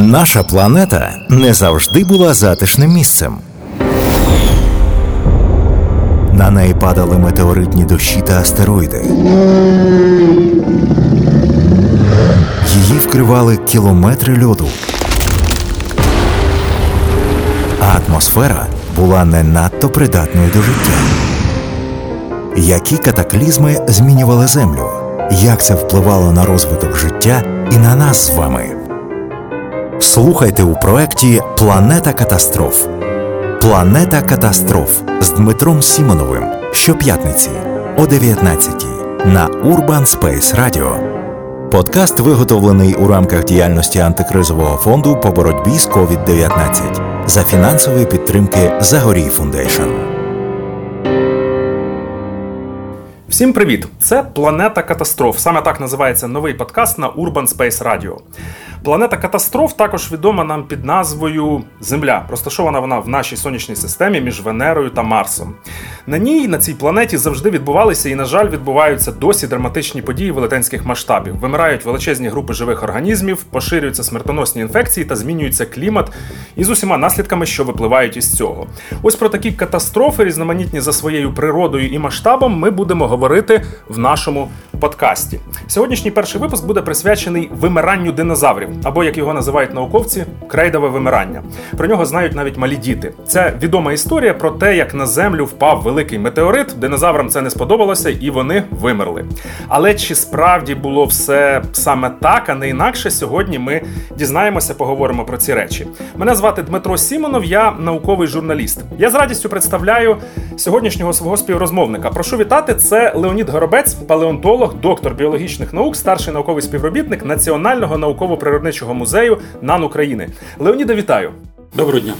Наша планета не завжди була затишним місцем. На неї падали метеоритні дощі та астероїди. Її вкривали кілометри льоду. А атмосфера була не надто придатною до життя. Які катаклізми змінювали Землю? Як це впливало на розвиток життя і на нас з вами? Слухайте у проєкті Планета катастроф. Планета катастроф з Дмитром Сімоновим щоп'ятниці о 19 на Urban Space Radio. Подкаст виготовлений у рамках діяльності антикризового фонду по боротьбі з COVID-19 за фінансової підтримки Загорій Foundation. Всім привіт! Це Планета Катастроф. Саме так називається новий подкаст на Urban Space Radio. Планета катастроф також відома нам під назвою Земля. Розташована вона в нашій сонячній системі між Венерою та Марсом. На ній, на цій планеті, завжди відбувалися і, на жаль, відбуваються досі драматичні події велетенських масштабів. Вимирають величезні групи живих організмів, поширюються смертоносні інфекції та змінюється клімат із усіма наслідками, що випливають із цього. Ось про такі катастрофи, різноманітні за своєю природою і масштабом, ми будемо говорити в нашому подкасті. Сьогоднішній перший випуск буде присвячений вимиранню динозаврів, або як його називають науковці, крейдове вимирання. Про нього знають навіть малі діти. Це відома історія про те, як на землю впав великий метеорит. Динозаврам це не сподобалося, і вони вимерли. Але чи справді було все саме так, а не інакше? Сьогодні ми дізнаємося, поговоримо про ці речі. Мене звати Дмитро Сімонов, я науковий журналіст. Я з радістю представляю сьогоднішнього свого співрозмовника. Прошу вітати, це Леонід Горобець, палеонтолог, доктор біологічних наук, старший науковий співробітник Національного науково-природничого музею НАН України. Леоніда, вітаю! Доброго дня!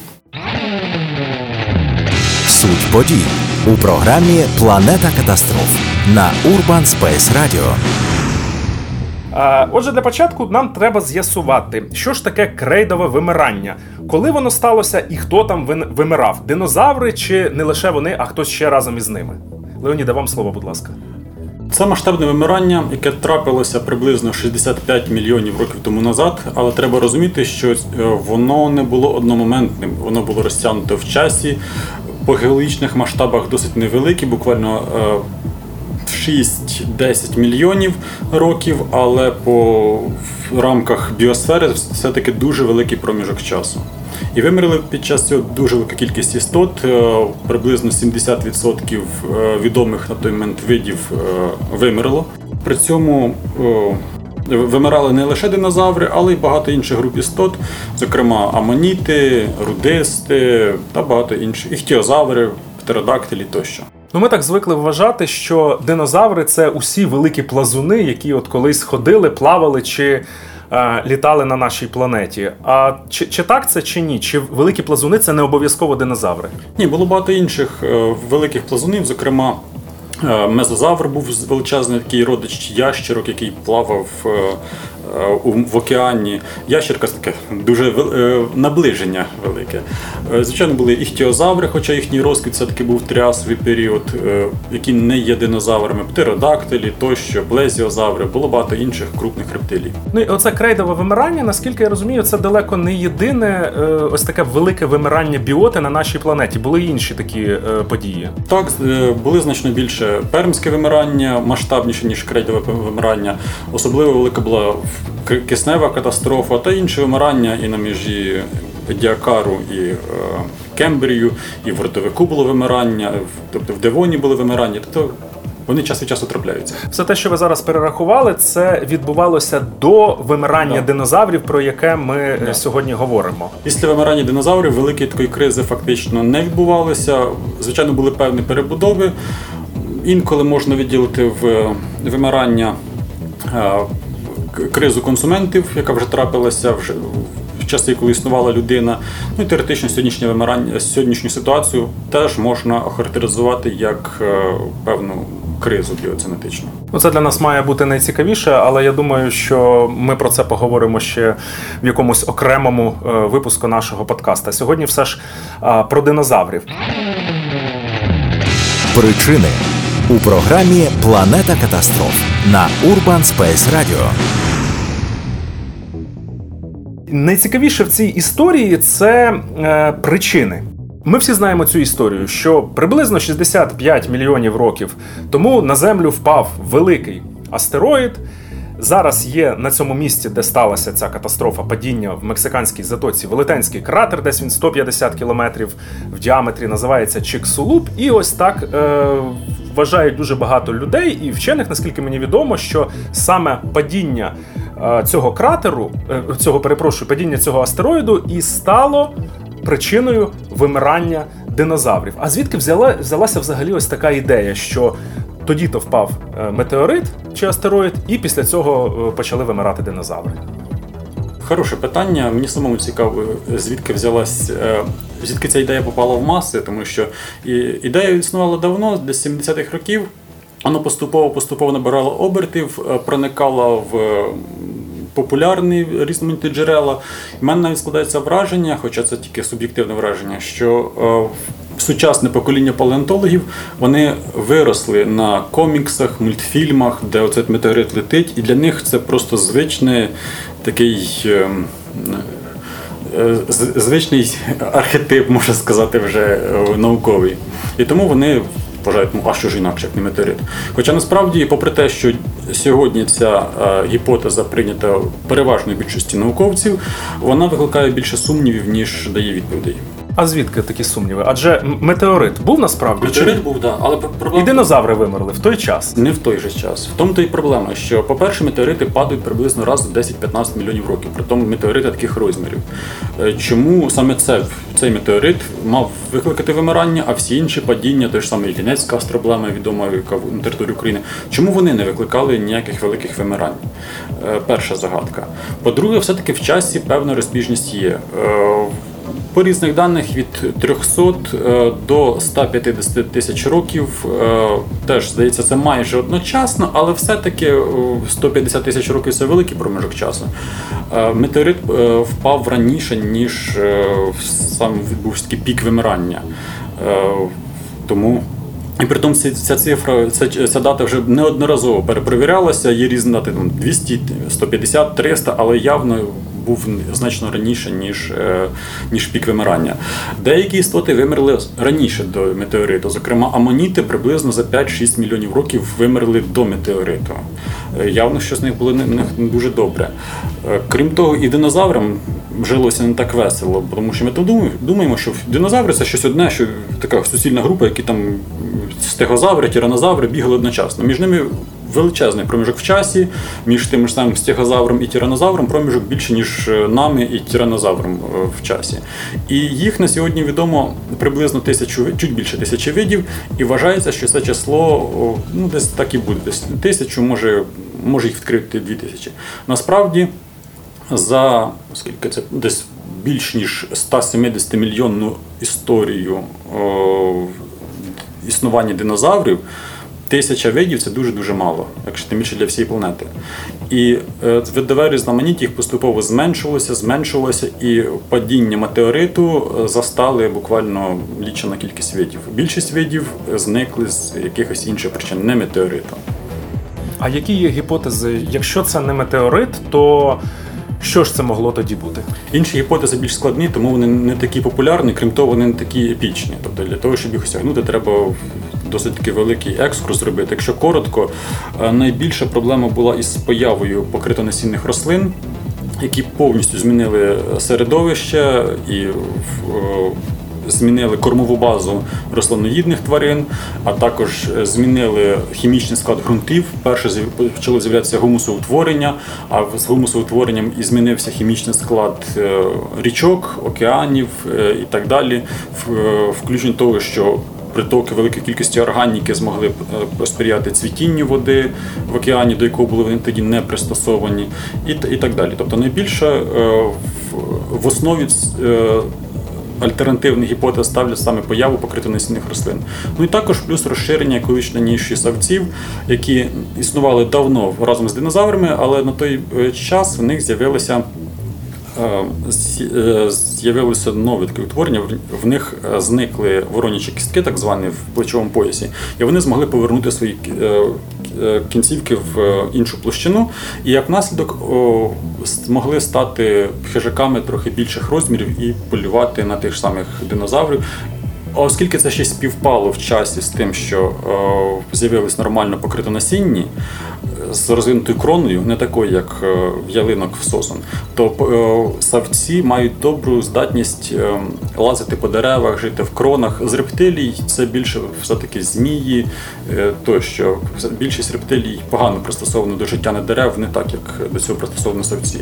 Суть подій у програмі Планета катастроф на Urban Space Radio. Отже, для початку нам треба з'ясувати, що ж таке крейдове вимирання, коли воно сталося і хто там вимирав: динозаври чи не лише вони, а хтось ще разом із ними. Леоніда, вам слово, будь ласка. Це масштабне вимирання, яке трапилося приблизно 65 мільйонів років тому назад, але треба розуміти, що е, воно не було одномоментним, воно було розтягнуто в часі. По геологічних масштабах досить невеликі, буквально 6-10 е, мільйонів років, але по рамках біосфери все-таки дуже великий проміжок часу. І вимерли під час цього дуже велика кількість істот, е, приблизно 70% е, відомих на той момент видів е, вимерло. При цьому вимирали не лише динозаври, але й багато інших груп істот, зокрема амоніти, рудисти та багато інших іхтіозаври, птеродактилі тощо. Ну, ми так звикли вважати, що динозаври це усі великі плазуни, які от колись ходили, плавали чи літали на нашій планеті. А чи, чи так це чи ні? Чи великі плазуни це не обов'язково динозаври? Ні, було багато інших е, великих плазунів, зокрема. Е, мезозавр був величезний такий родич ящерок, який плавав Е, в океані. Ящерка таке дуже е, наближення велике. Е, звичайно, були іхтіозаври, хоча їхній розквіт все-таки був трясовий період, які не є динозаврами, птеродактилі тощо, плезіозаври, було багато інших крупних рептилій. Ну і оце крейдове вимирання, наскільки я розумію, це далеко не єдине ось таке велике вимирання біоти на нашій планеті. Були інші такі події. Так, були значно більше пермське вимирання, масштабніше ніж крейдове вимирання. Особливо велика була киснева катастрофа та інші вимирання і на межі Діакару і е, Кембрію, і в Ротовику було вимирання, тобто в Девоні були вимирання. Тобто вони час від часу трапляються. Все те, що ви зараз перерахували, це відбувалося до вимирання да. динозаврів, про яке ми е, да. сьогодні говоримо. Після вимирання динозаврів великої такої кризи фактично не відбувалося. Звичайно, були певні перебудови. Інколи можна відділити в е, вимирання кризу консументів, яка вже трапилася вже в часи, коли існувала людина. Ну і теоретично сьогоднішнє вимирання, сьогоднішню ситуацію теж можна охарактеризувати як е, певну. Кризу біоценетичну. Ну, це для нас має бути найцікавіше, але я думаю, що ми про це поговоримо ще в якомусь окремому е, випуску нашого подкаста. Сьогодні все ж про динозаврів. Причини у програмі Планета катастроф на Urban Space Radio. Найцікавіше в цій історії це е, причини. Ми всі знаємо цю історію, що приблизно 65 мільйонів років тому на Землю впав великий астероїд. Зараз є на цьому місці, де сталася ця катастрофа падіння в мексиканській затоці велетенський кратер, десь він 150 кілометрів в діаметрі, називається Чиксулуп. І ось так е, вважають дуже багато людей і вчених, наскільки мені відомо, що саме падіння цього кратеру, е, цього перепрошую, падіння цього астероїду і стало причиною вимирання динозаврів. А звідки взяла, взялася взагалі ось така ідея, що тоді то впав е, метеорит чи астероїд, і після цього е, почали вимирати динозаври. Хороше питання. Мені самому цікаво, звідки взялась, е, звідки ця ідея попала в маси, тому що ідея існувала давно, десь 70-х років. Воно поступово поступово набирало обертів, е, проникало в е, популярні різноманітні джерела. У мене навіть складається враження, хоча це тільки суб'єктивне враження, що е, сучасне покоління палеонтологів вони виросли на коміксах, мультфільмах, де оцей метеорит летить, і для них це просто звичний такий. е, е, Звичний архетип, можна сказати, вже е, науковий. І тому вони вважають, ну а що ж інакше, як не метеорит. Хоча насправді, попри те, що сьогодні ця е, гіпотеза прийнята переважною більшості науковців, вона викликає більше сумнівів, ніж дає відповідей. А звідки такі сумніви? Адже метеорит був насправді чи? Метеорит був, да, але і динозаври вимерли в той час. не в той же час. В тому то і проблема, що, по-перше, метеорити падають приблизно раз в 10-15 мільйонів років, при тому метеорити таких розмірів. Е, Чому саме це, цей метеорит мав викликати вимирання, а всі інші падіння, той ж самий Лінецька астроблема, відома яка в- на території України, чому вони не викликали ніяких великих вимирань? Е, Перша загадка. По-друге, все-таки в часі певна розбіжність є. Е, по різних даних від 300 е, до 150 тисяч років е, теж здається, це майже одночасно, але все-таки е, 150 тисяч років це великий проміжок часу. Е, Метеорит е, впав раніше, ніж е, сам відбувся пік вимирання. Е, Тому і при тому ця цифра, ця, ця дата вже неодноразово перепровірялася. Є різні дати там 200, 150, 300, але явно був значно раніше, ніж, е, ніж пік вимирання. Деякі істоти вимерли раніше до метеориту. Зокрема, амоніти приблизно за 5-6 мільйонів років вимерли до метеориту. Е, Явно, що з них було не, дуже добре. Е, Крім того, і динозаврам жилося не так весело, тому що ми то думаємо, що динозаври це щось одне, що така суцільна група, які там стегозаври, тиранозаври бігали одночасно. Між ними величезний проміжок в часі, між тим ж самим стегозавром і тиранозавром проміжок більше, ніж е, нами і тиранозавром е, в часі. І їх на сьогодні відомо приблизно тисячу, чуть більше тисячі видів, і вважається, що це число ну, десь так і буде. Десь тисячу, може, може їх відкрити дві тисячі. Насправді за скільки це десь більш ніж 170 мільйонну історію о, існування динозаврів. Тисяча видів це дуже-дуже мало, якщо тим більше для всієї планети. І е, видове різноманіття їх поступово зменшувалося, зменшувалося, і падіння метеориту е, застали буквально лічена кількість видів. Більшість видів зникли з якихось інших причин, не метеоритом. А які є гіпотези? Якщо це не метеорит, то що ж це могло тоді бути? Інші гіпотези більш складні, тому вони не такі популярні, крім того, вони не такі епічні. Тобто для того, щоб їх осягнути, треба досить таки великий екскурс зробити. Якщо коротко, е, найбільша проблема була із появою покритонасінних рослин, які повністю змінили середовище і е, змінили кормову базу рослиноїдних тварин, а також е, змінили хімічний склад ґрунтів. Перше почало з'являтися гумусоутворення, а з гумусоутворенням і змінився хімічний склад е, річок, океанів е, і так далі, е, включно того, що Притоки великої кількості органіки змогли б е, цвітінню води в океані, до якого були вони тоді не пристосовані, і, і так далі. Тобто найбільше е, в, основі е, альтернативних гіпотез ставлять саме появу покритонасінних рослин. Ну і також плюс розширення екологічно ніші савців, які існували давно разом з динозаврами, але на той час в них з'явилися. Е, нові е, З'явилося нове таке утворення. В- них е, зникли воронячі кістки, так звані в плечовому поясі, і вони змогли повернути свої кінцівки в іншу площину, і як наслідок змогли стати хижаками трохи більших розмірів і полювати на тих самих динозаврів. Оскільки це ще співпало в часі з тим, що з'явились нормально покритонасінні, з розвинутою кроною, не такою, як е, в ялинок в сосон, то е, савці мають добру здатність е, лазити по деревах, жити в кронах. З рептилій це більше все-таки змії, тощо більшість рептилій погано пристосовано до життя на дерев, не так як до цього пристосовано савці.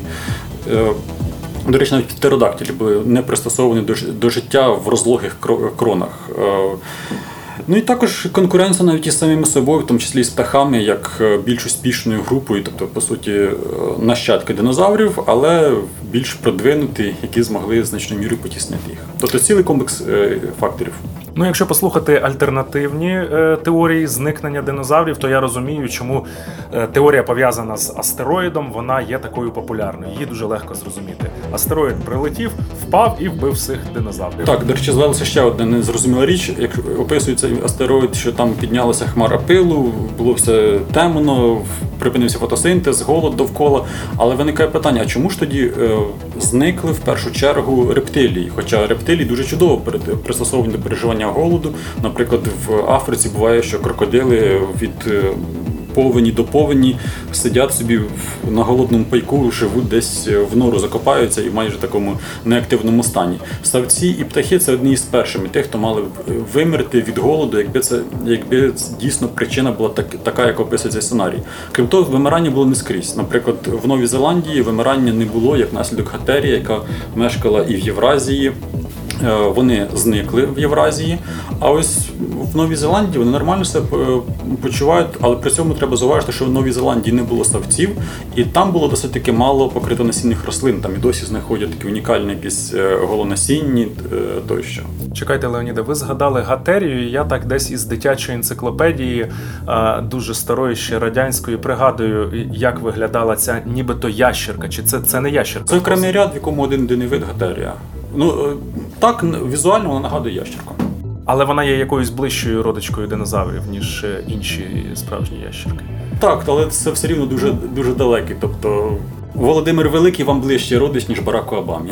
До речі, навіть птеродактилі були не пристосовані до життя в розлогих кронах. Ну і також конкуренція навіть із самими собою, в тому числі з птахами, як е, більш успішною групою, тобто, по суті, е, нащадки динозаврів, але більш продвинуті, які змогли значною мірою потіснити їх. Тобто цілий комплекс е, факторів. Ну, якщо послухати альтернативні е, теорії зникнення динозаврів, то я розумію, чому е, теорія пов'язана з астероїдом, вона є такою популярною. Її дуже легко зрозуміти. Астероїд прилетів, впав і вбив всіх динозаврів. Так, до речі, звелася ще одна незрозуміла річ. Як описується астероїд, що там піднялася хмара пилу, було все темно, припинився фотосинтез, голод довкола. Але виникає питання: а чому ж тоді е, зникли в першу чергу рептилії? Хоча рептилії дуже чудово пристосовані до переживання голоду. Наприклад, в Африці буває, що крокодили від е, повені до повені сидять собі на голодному пайку, живуть десь е, в нору, закопаються і в майже такому неактивному стані. Савці і птахи це одні з першими тих, хто мали е, вимерти від голоду, якби це якби дійсно причина була так, така, як описує цей сценарій. Крім того, вимирання було не скрізь. Наприклад, в Новій Зеландії вимирання не було як наслідок хатерії, яка мешкала і в Євразії. Е, вони зникли в Євразії, а ось в Новій Зеландії вони нормально себе е, почувають, але при цьому треба зауважити, що в Новій Зеландії не було ставців, і там було досить таки мало покритонасінних рослин. Там і досі знаходять такі унікальні якісь е, голонасінні тощо. Чекайте, Леоніде, ви згадали гатерію. Я так десь із дитячої енциклопедії, дуже старої ще радянської, пригадую, як виглядала ця нібито ящерка. Чи це це не ящерка? Це окремий ряд, в якому один єдиний вид гатерія. Ну так візуально вона нагадує ящерку. Але вона є якоюсь ближчою родичкою динозаврів, ніж е, інші справжні ящерки. Так, але це все рівно дуже дуже далекий. Тобто Володимир Великий вам ближче родич, ніж Бараку Обамі.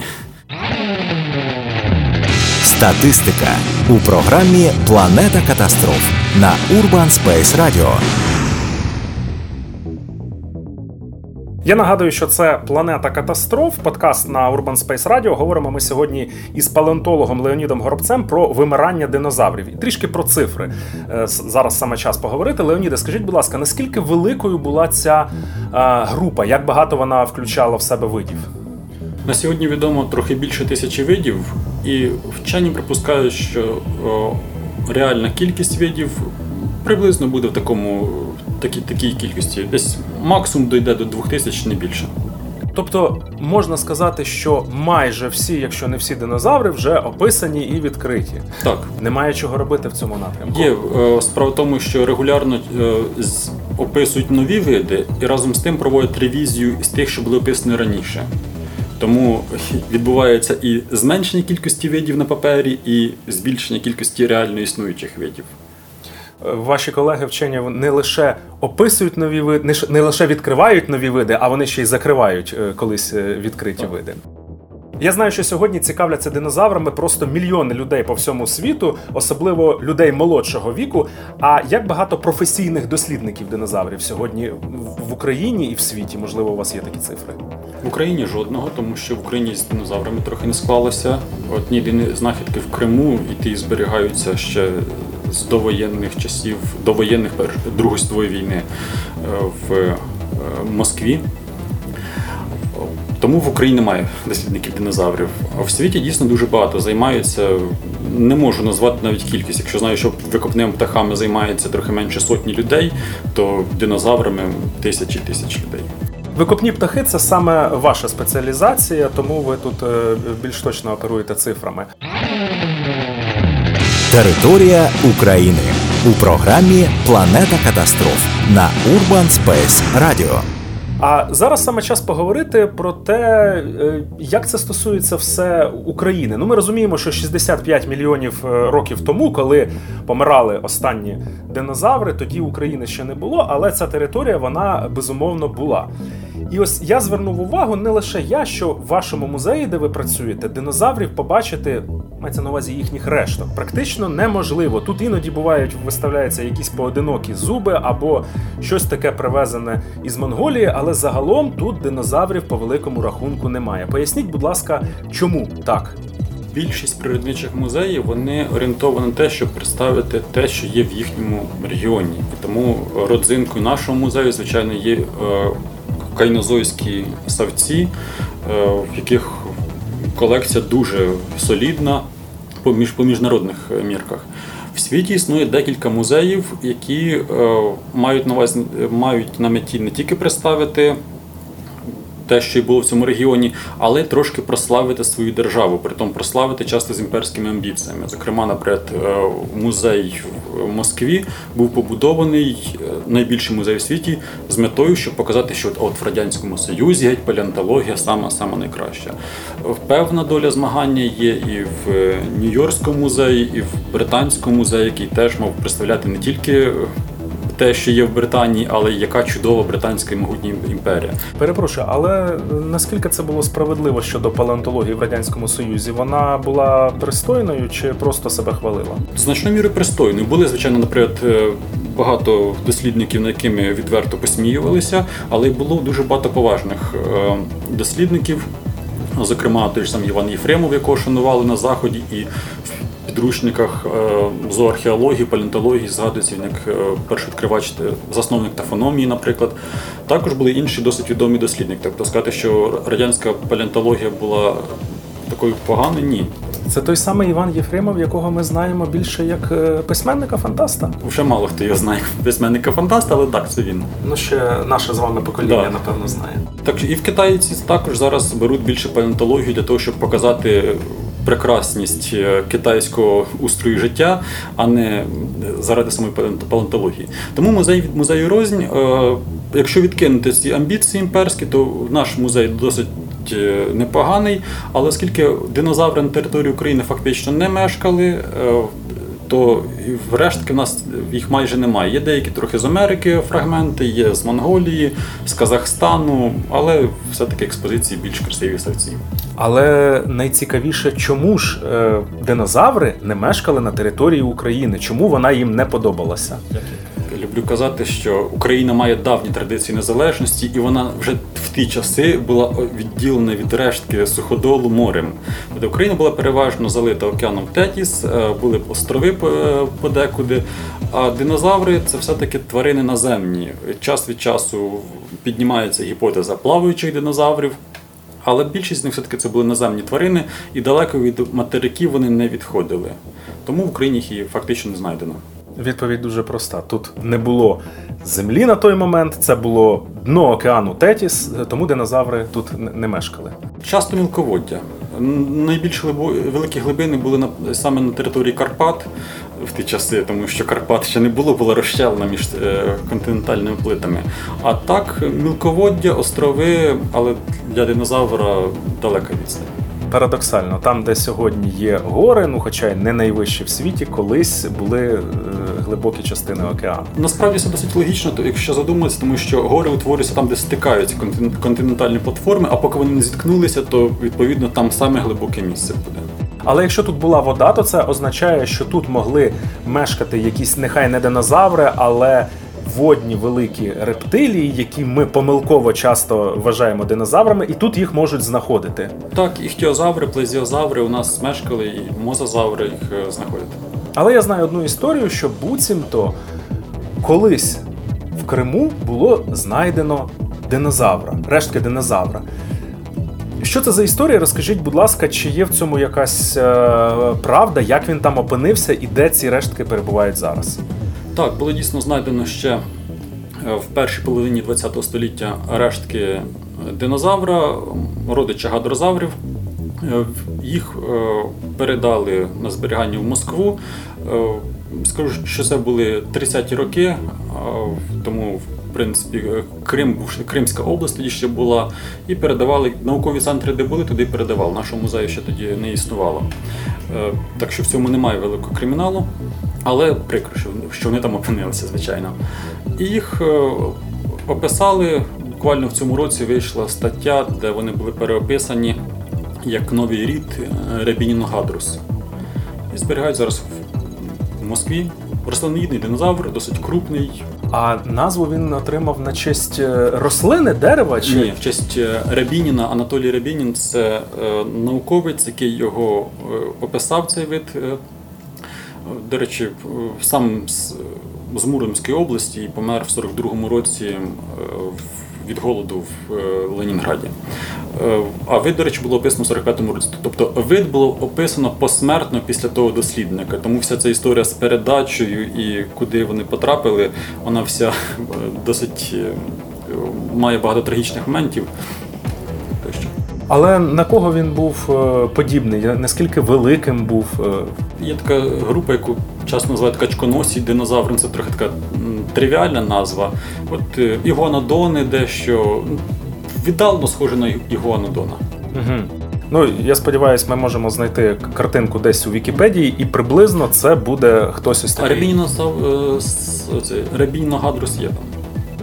Статистика у програмі Планета катастроф на Urban Space Radio. Я нагадую, що це планета катастроф. Подкаст на Urban Space Radio. Говоримо ми сьогодні із палеонтологом Леонідом Горобцем про вимирання динозаврів і трішки про цифри. Е, зараз саме час поговорити. Леоніде, скажіть, будь ласка, наскільки великою була ця е, група? Як багато вона включала в себе видів? На сьогодні відомо трохи більше тисячі видів, і вчені припускають, що реальна кількість видів приблизно буде в такому такій такій кількості. Десь максимум дойде до 2000, не більше. Тобто можна сказати, що майже всі, якщо не всі динозаври, вже описані і відкриті. Так немає чого робити в цьому напрямку. Є е, справа в тому, що регулярно е, описують нові види і разом з тим проводять ревізію з тих, що були описані раніше. Тому відбувається і зменшення кількості видів на папері, і збільшення кількості реально існуючих видів ваші колеги вчені не лише описують нові види, не лише відкривають нові види, а вони ще й закривають е, колись е, відкриті види. Я знаю, що сьогодні цікавляться динозаврами просто мільйони людей по всьому світу, особливо людей молодшого віку. А як багато професійних дослідників динозаврів сьогодні в Україні і в світі? Можливо, у вас є такі цифри? В Україні жодного, тому що в Україні з динозаврами трохи не склалося. Одні знахідки в Криму, і ті зберігаються ще з довоєнних часів, довоєнних Другої світової війни е, в е, Москві. Тому в Україні немає дослідників динозаврів. А в світі дійсно дуже багато займаються. Не можу назвати навіть кількість. Якщо знаю, що викопними птахами займається трохи менше сотні людей, то динозаврами тисячі тисяч людей. Викопні птахи це саме ваша спеціалізація, тому ви тут е, більш точно оперуєте цифрами. Територія України у програмі Планета катастроф на Urban Space Radio. А зараз саме час поговорити про те, е, як це стосується все України. Ну, ми розуміємо, що 65 мільйонів е, років тому, коли помирали останні динозаври, тоді України ще не було, але ця територія вона безумовно була. І ось я звернув увагу не лише я, що в вашому музеї, де ви працюєте, динозаврів побачити мається на увазі їхніх решток. Практично неможливо. Тут іноді бувають виставляються якісь поодинокі зуби або щось таке привезене із Монголії, але загалом тут динозаврів по великому рахунку немає. Поясніть, будь ласка, чому так? Більшість природничих музеїв вони орієнтовані на те, щоб представити те, що є в їхньому регіоні. Тому родзинкою нашого музею, звичайно, є е, кайнозойські савці, е, в яких колекція дуже солідна по, міжнародних е, мірках. В світі існує декілька музеїв, які е, мають на увазі, мають на меті не тільки представити те, що й було в цьому регіоні, але трошки прославити свою державу, притом прославити часто з імперськими амбіціями. Зокрема, наприклад, музей в Москві був побудований е, найбільший музей у світі з метою, щоб показати, що от, в радянському союзі геть палеонтологія сама сама найкраща. Певна доля змагання є і в Нью-Йоркському музеї, і в Британському музеї, який теж мав представляти не тільки те, що є в Британії, але яка чудова британська і могутня імперія. Перепрошую, але е, наскільки це було справедливо щодо палеонтології в радянському союзі? Вона була пристойною чи просто себе хвалила? Значною мірою пристойною. Були, звичайно, наприклад, е, багато дослідників, над якими відверто посміювалися, але й було дуже багато поважних е, дослідників. Зокрема, той ж сам Іван Єфремов, якого шанували на заході, і підручниках е, зооархеології, палеонтології згадується він як е, перший відкривач, засновник тафономії, наприклад. Також були інші досить відомі дослідники. Тобто сказати, що радянська палеонтологія була такою поганою, ні. Це той самий Іван Єфремов, якого ми знаємо більше як е, письменника-фантаста. Вже мало хто його знає, письменника фантаста, але так, це він. Ну ще наше з вами покоління, Да. напевно, знає. Так і в Китаї ці також зараз беруть більше палеонтологію для того, щоб показати прекрасність е, китайського устрою життя, а не заради самої палеонт- палеонтології. Тому музей від музею рознь. е, Якщо відкинути ці амбіції імперські, то наш музей досить е, непоганий. Але оскільки динозаври на території України фактично не мешкали, то в рештки в нас їх майже немає. Є деякі трохи з Америки фрагменти, є з Монголії, з Казахстану, але все-таки експозиції більш красиві ставці. Але найцікавіше, чому ж е, динозаври не мешкали на території України? Чому вона їм не подобалася? Люблю казати, що Україна має давні традиції незалежності, і вона вже в ті часи була відділена від рештки суходолу морем. Тобто Україна була переважно залита океаном Тетіс, е, були острови подекуди. А динозаври це все-таки тварини наземні. Час від часу піднімається гіпотеза плаваючих динозаврів. Але більшість з них все-таки це були наземні тварини, і далеко від материків вони не відходили. Тому в Україні їх фактично не знайдено. Відповідь дуже проста. Тут не було землі на той момент, це було дно океану Тетіс, тому динозаври тут не мешкали. Часто мілководдя. Найбільш великі глибини були саме на території Карпат в ті часи, тому що Карпат ще не було, була розщелина між е, континентальними плитами. А так, мілководдя, острови, але для динозавра далека відстань. Парадоксально, там, де сьогодні є гори, ну хоча й не найвищі в світі, колись були е, глибокі частини океану. Насправді це досить логічно, то якщо задуматися, тому що гори утворюються там, де стикаються контин- континентальні платформи, а поки вони не зіткнулися, то відповідно там саме глибоке місце буде. Але якщо тут була вода, то це означає, що тут могли мешкати якісь нехай не динозаври, але водні великі рептилії, які ми помилково часто вважаємо динозаврами, і тут їх можуть знаходити. Так, іхтіозаври, плезіозаври у нас мешкали, і мозазаври їх е, знаходять. Але я знаю одну історію, що буцімто колись в Криму було знайдено динозавра, рештки динозавра. Що це за історія? Розкажіть, будь ласка, чи є в цьому якась е, правда, як він там опинився і де ці рештки перебувають зараз? Так, було дійсно знайдено ще е, в першій половині ХХ століття рештки динозавра, родича гадрозаврів. Е, Їх е, передали на зберігання в Москву. Е, Скажу, що це були 30-ті роки, е, тому принципі, Крим Кримська область тоді ще була, і передавали наукові центри, де були, туди передавали. Нашого музею ще тоді не існувало. Е, Так що в цьому немає великого криміналу, але прикро, що, вони там опинилися, звичайно. І їх е, описали. Буквально в цьому році вийшла стаття, де вони були переописані як новий рід е, Рябінінгадрус. І зберігають зараз в- Москві. Рослиноїдний динозавр, досить крупний. А назву він отримав на честь е, рослини, дерева чи Ні, в честь е, Рябініна, Анатолій Рябінін це е, науковець, який його описав цей вид. До речі, сам з, Муромської області і помер в 42-му році в- від голоду в е, Ленінграді. Е, А вид, до речі, було описано в 45-му році. Тобто вид було описано посмертно після того дослідника. Тому вся ця історія з передачею і куди вони потрапили, вона вся е, досить має багато трагічних моментів. Але на кого він був подібний? Наскільки великим був? Є така група, яку часто називають качконосі динозаври. Це трохи така тривіальна назва. От е, ігуанодони дещо м, віддалено схоже на ігуанодона. Угу. Ну, я сподіваюся, ми можемо знайти картинку десь у Вікіпедії, і приблизно це буде хтось ось А такий. рабініно став е, с- оце, рабініногадрус є там.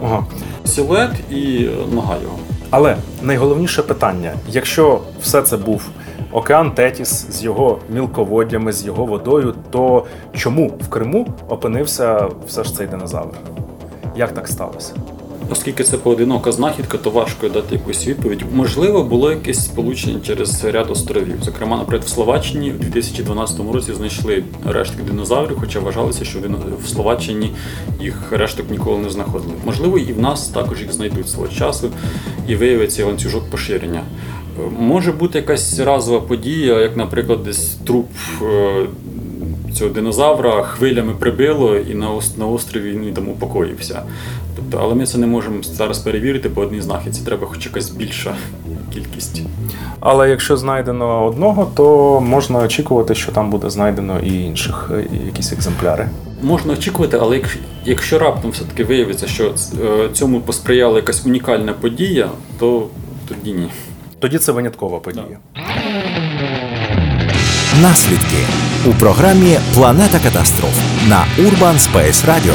Ага. Силует і нога його. Але найголовніше питання: якщо все це був океан Тетіс з його мілководдями, з його водою, то чому в Криму опинився все ж цей динозавр? Як так сталося? Оскільки це поодинока знахідка, то важко дати якусь відповідь. Можливо, було якесь сполучення через ряд островів. Зокрема, наприклад, в Словаччині у 2012 році знайшли рештки динозаврів, хоча вважалося, що в Словаччині їх решток ніколи не знаходили. Можливо, і в нас також їх знайдуть свого часу і виявиться ланцюжок поширення. Може бути якась разова подія, як, наприклад, десь труп е, цього динозавра хвилями прибило і на, на острові він там упокоївся. Тобто, але ми це не можемо зараз перевірити по одній знахідці. Треба хоч якась більша кількість. Але якщо знайдено одного, то можна очікувати, що там буде знайдено і інших е, якісь екземпляри. Можна очікувати, але якщо, якщо раптом все-таки виявиться, що е, цьому посприяла якась унікальна подія, то тоді ні. Тоді це виняткова подія. Наслідки у програмі Планета катастроф на Urban Space Radio.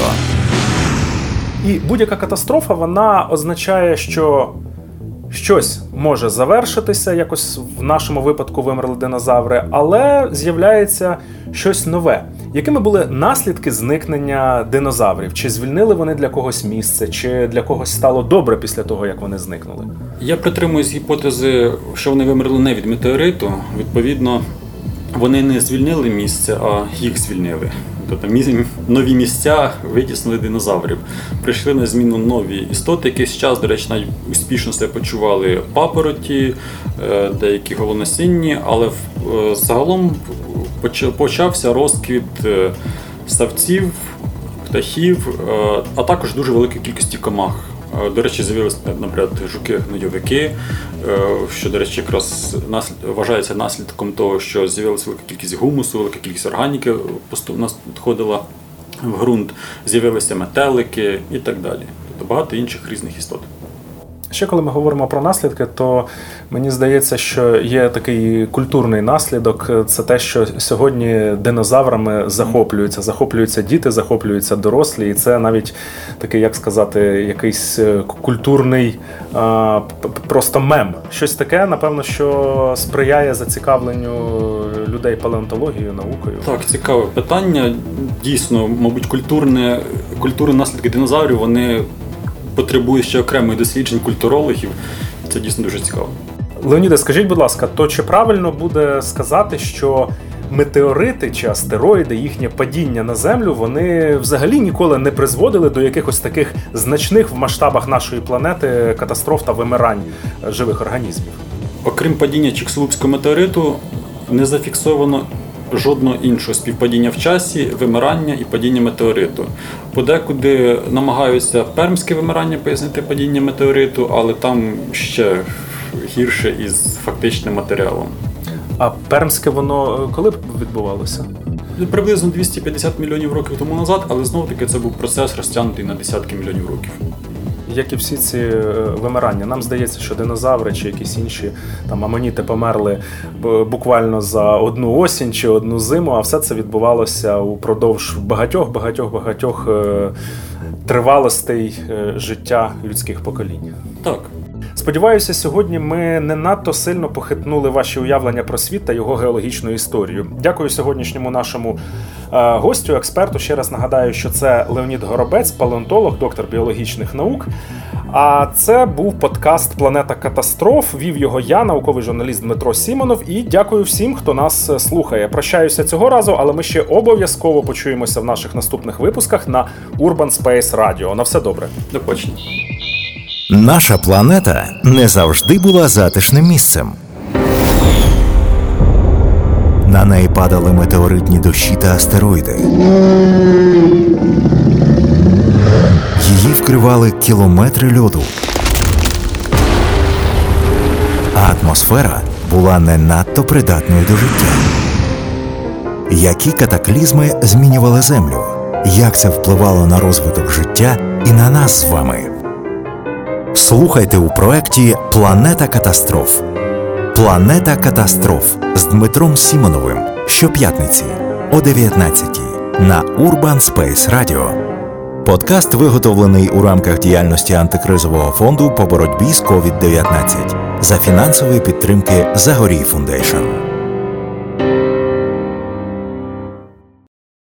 І будь-яка катастрофа вона означає, що щось може завершитися, якось в нашому випадку вимерли динозаври, але з'являється щось нове. Якими були наслідки зникнення динозаврів? Чи звільнили вони для когось місце, чи для когось стало добре після того, як вони зникнули? Я притримуюсь гіпотези, що вони вимерли не від метеориту. Відповідно, вони не звільнили місце, а їх звільнили. Тобто нові місця витіснили динозаврів. Прийшли на зміну нові істоти. Якийсь час, до речі, навіть успішно себе почували папороті, е, деякі голоносінні, але е, загалом почався розквіт е, ставців, птахів, а також дуже великої кількості комах. Е, До речі, з'явилися, наприклад, жуки-гнойовики, е, що, до речі, якраз вважається наслідком того, що з'явилася велика кількість гумусу, велика кількість органіки поступ- надходила в ґрунт, з'явилися метелики і так далі. Тобто багато інших різних істот. Ще коли ми говоримо про наслідки, то мені здається, що є такий культурний наслідок. Це те, що сьогодні динозаврами захоплюються. Захоплюються діти, захоплюються дорослі, і це навіть такий, як сказати, якийсь е, культурний просто мем. Щось таке, напевно, що сприяє зацікавленню людей палеонтологією, наукою. Так, цікаве питання. Дійсно, мабуть, культурне, культурні наслідки динозаврів вони потребують ще окремих досліджень культурологів. Це дійсно дуже цікаво. Леоніде, скажіть, будь ласка, то чи правильно буде сказати, що метеорити чи астероїди, їхнє падіння на землю, вони взагалі ніколи не призводили до якихось таких значних в масштабах нашої планети катастроф та вимирань живих організмів? Окрім падіння Чиксулубського метеориту, не зафіксовано жодного іншого співпадіння в часі, вимирання і падіння метеориту. Подекуди намагаються пермське вимирання пояснити падіння метеориту, але там ще гірше із фактичним матеріалом. А пермське воно е, коли відбувалося? Приблизно 250 мільйонів років тому назад, але знову таки це був процес розтягнутий на десятки мільйонів років. Як і всі ці е, вимирання. Нам здається, що динозаври чи якісь інші там амоніти померли буквально за одну осінь чи одну зиму, а все це відбувалося упродовж багатьох, багатьох, багатьох е, тривалостей е, життя людських поколінь. Так. Сподіваюся, сьогодні ми не надто сильно похитнули ваші уявлення про світ та його геологічну історію. Дякую сьогоднішньому нашому е, гостю, експерту. Ще раз нагадаю, що це Леонід Горобець, палеонтолог, доктор біологічних наук. А це був подкаст Планета катастроф. Вів його я, науковий журналіст Дмитро Сімонов. І дякую всім, хто нас е, слухає. Прощаюся цього разу, але ми ще обов'язково почуємося в наших наступних випусках на Urban Space Radio. На все добре. До побачення. Наша планета не завжди була затишним місцем. На неї падали метеоритні дощі та астероїди. Її вкривали кілометри льоду. А атмосфера була не надто придатною до життя. Які катаклізми змінювали Землю? Як це впливало на розвиток життя і на нас з вами? Слухайте у проєкті Планета катастроф. Планета катастроф з Дмитром Сімоновим щоп'ятниці о 19 на Urban Space Radio. Подкаст виготовлений у рамках діяльності антикризового фонду по боротьбі з COVID-19 за фінансової підтримки Загорій Foundation.